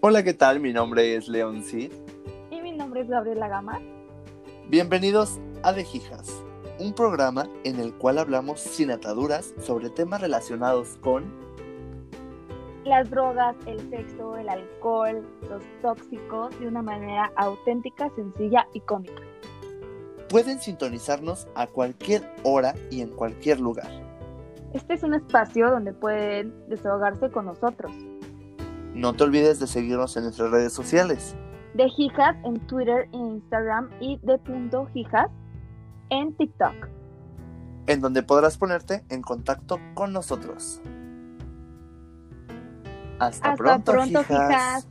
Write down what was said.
Hola, ¿qué tal? Mi nombre es Leon Cid. Y mi nombre es Gabriela Gama. Bienvenidos a De Hijas, un programa en el cual hablamos sin ataduras sobre temas relacionados con Las drogas, el sexo, el alcohol, los tóxicos de una manera auténtica, sencilla y cómica. Pueden sintonizarnos a cualquier hora y en cualquier lugar. Este es un espacio donde pueden desahogarse con nosotros. No te olvides de seguirnos en nuestras redes sociales. De Hijas en Twitter e Instagram y de punto Hijas en TikTok. en donde podrás ponerte en contacto con nosotros. Hasta, Hasta pronto, pronto, hijas. hijas.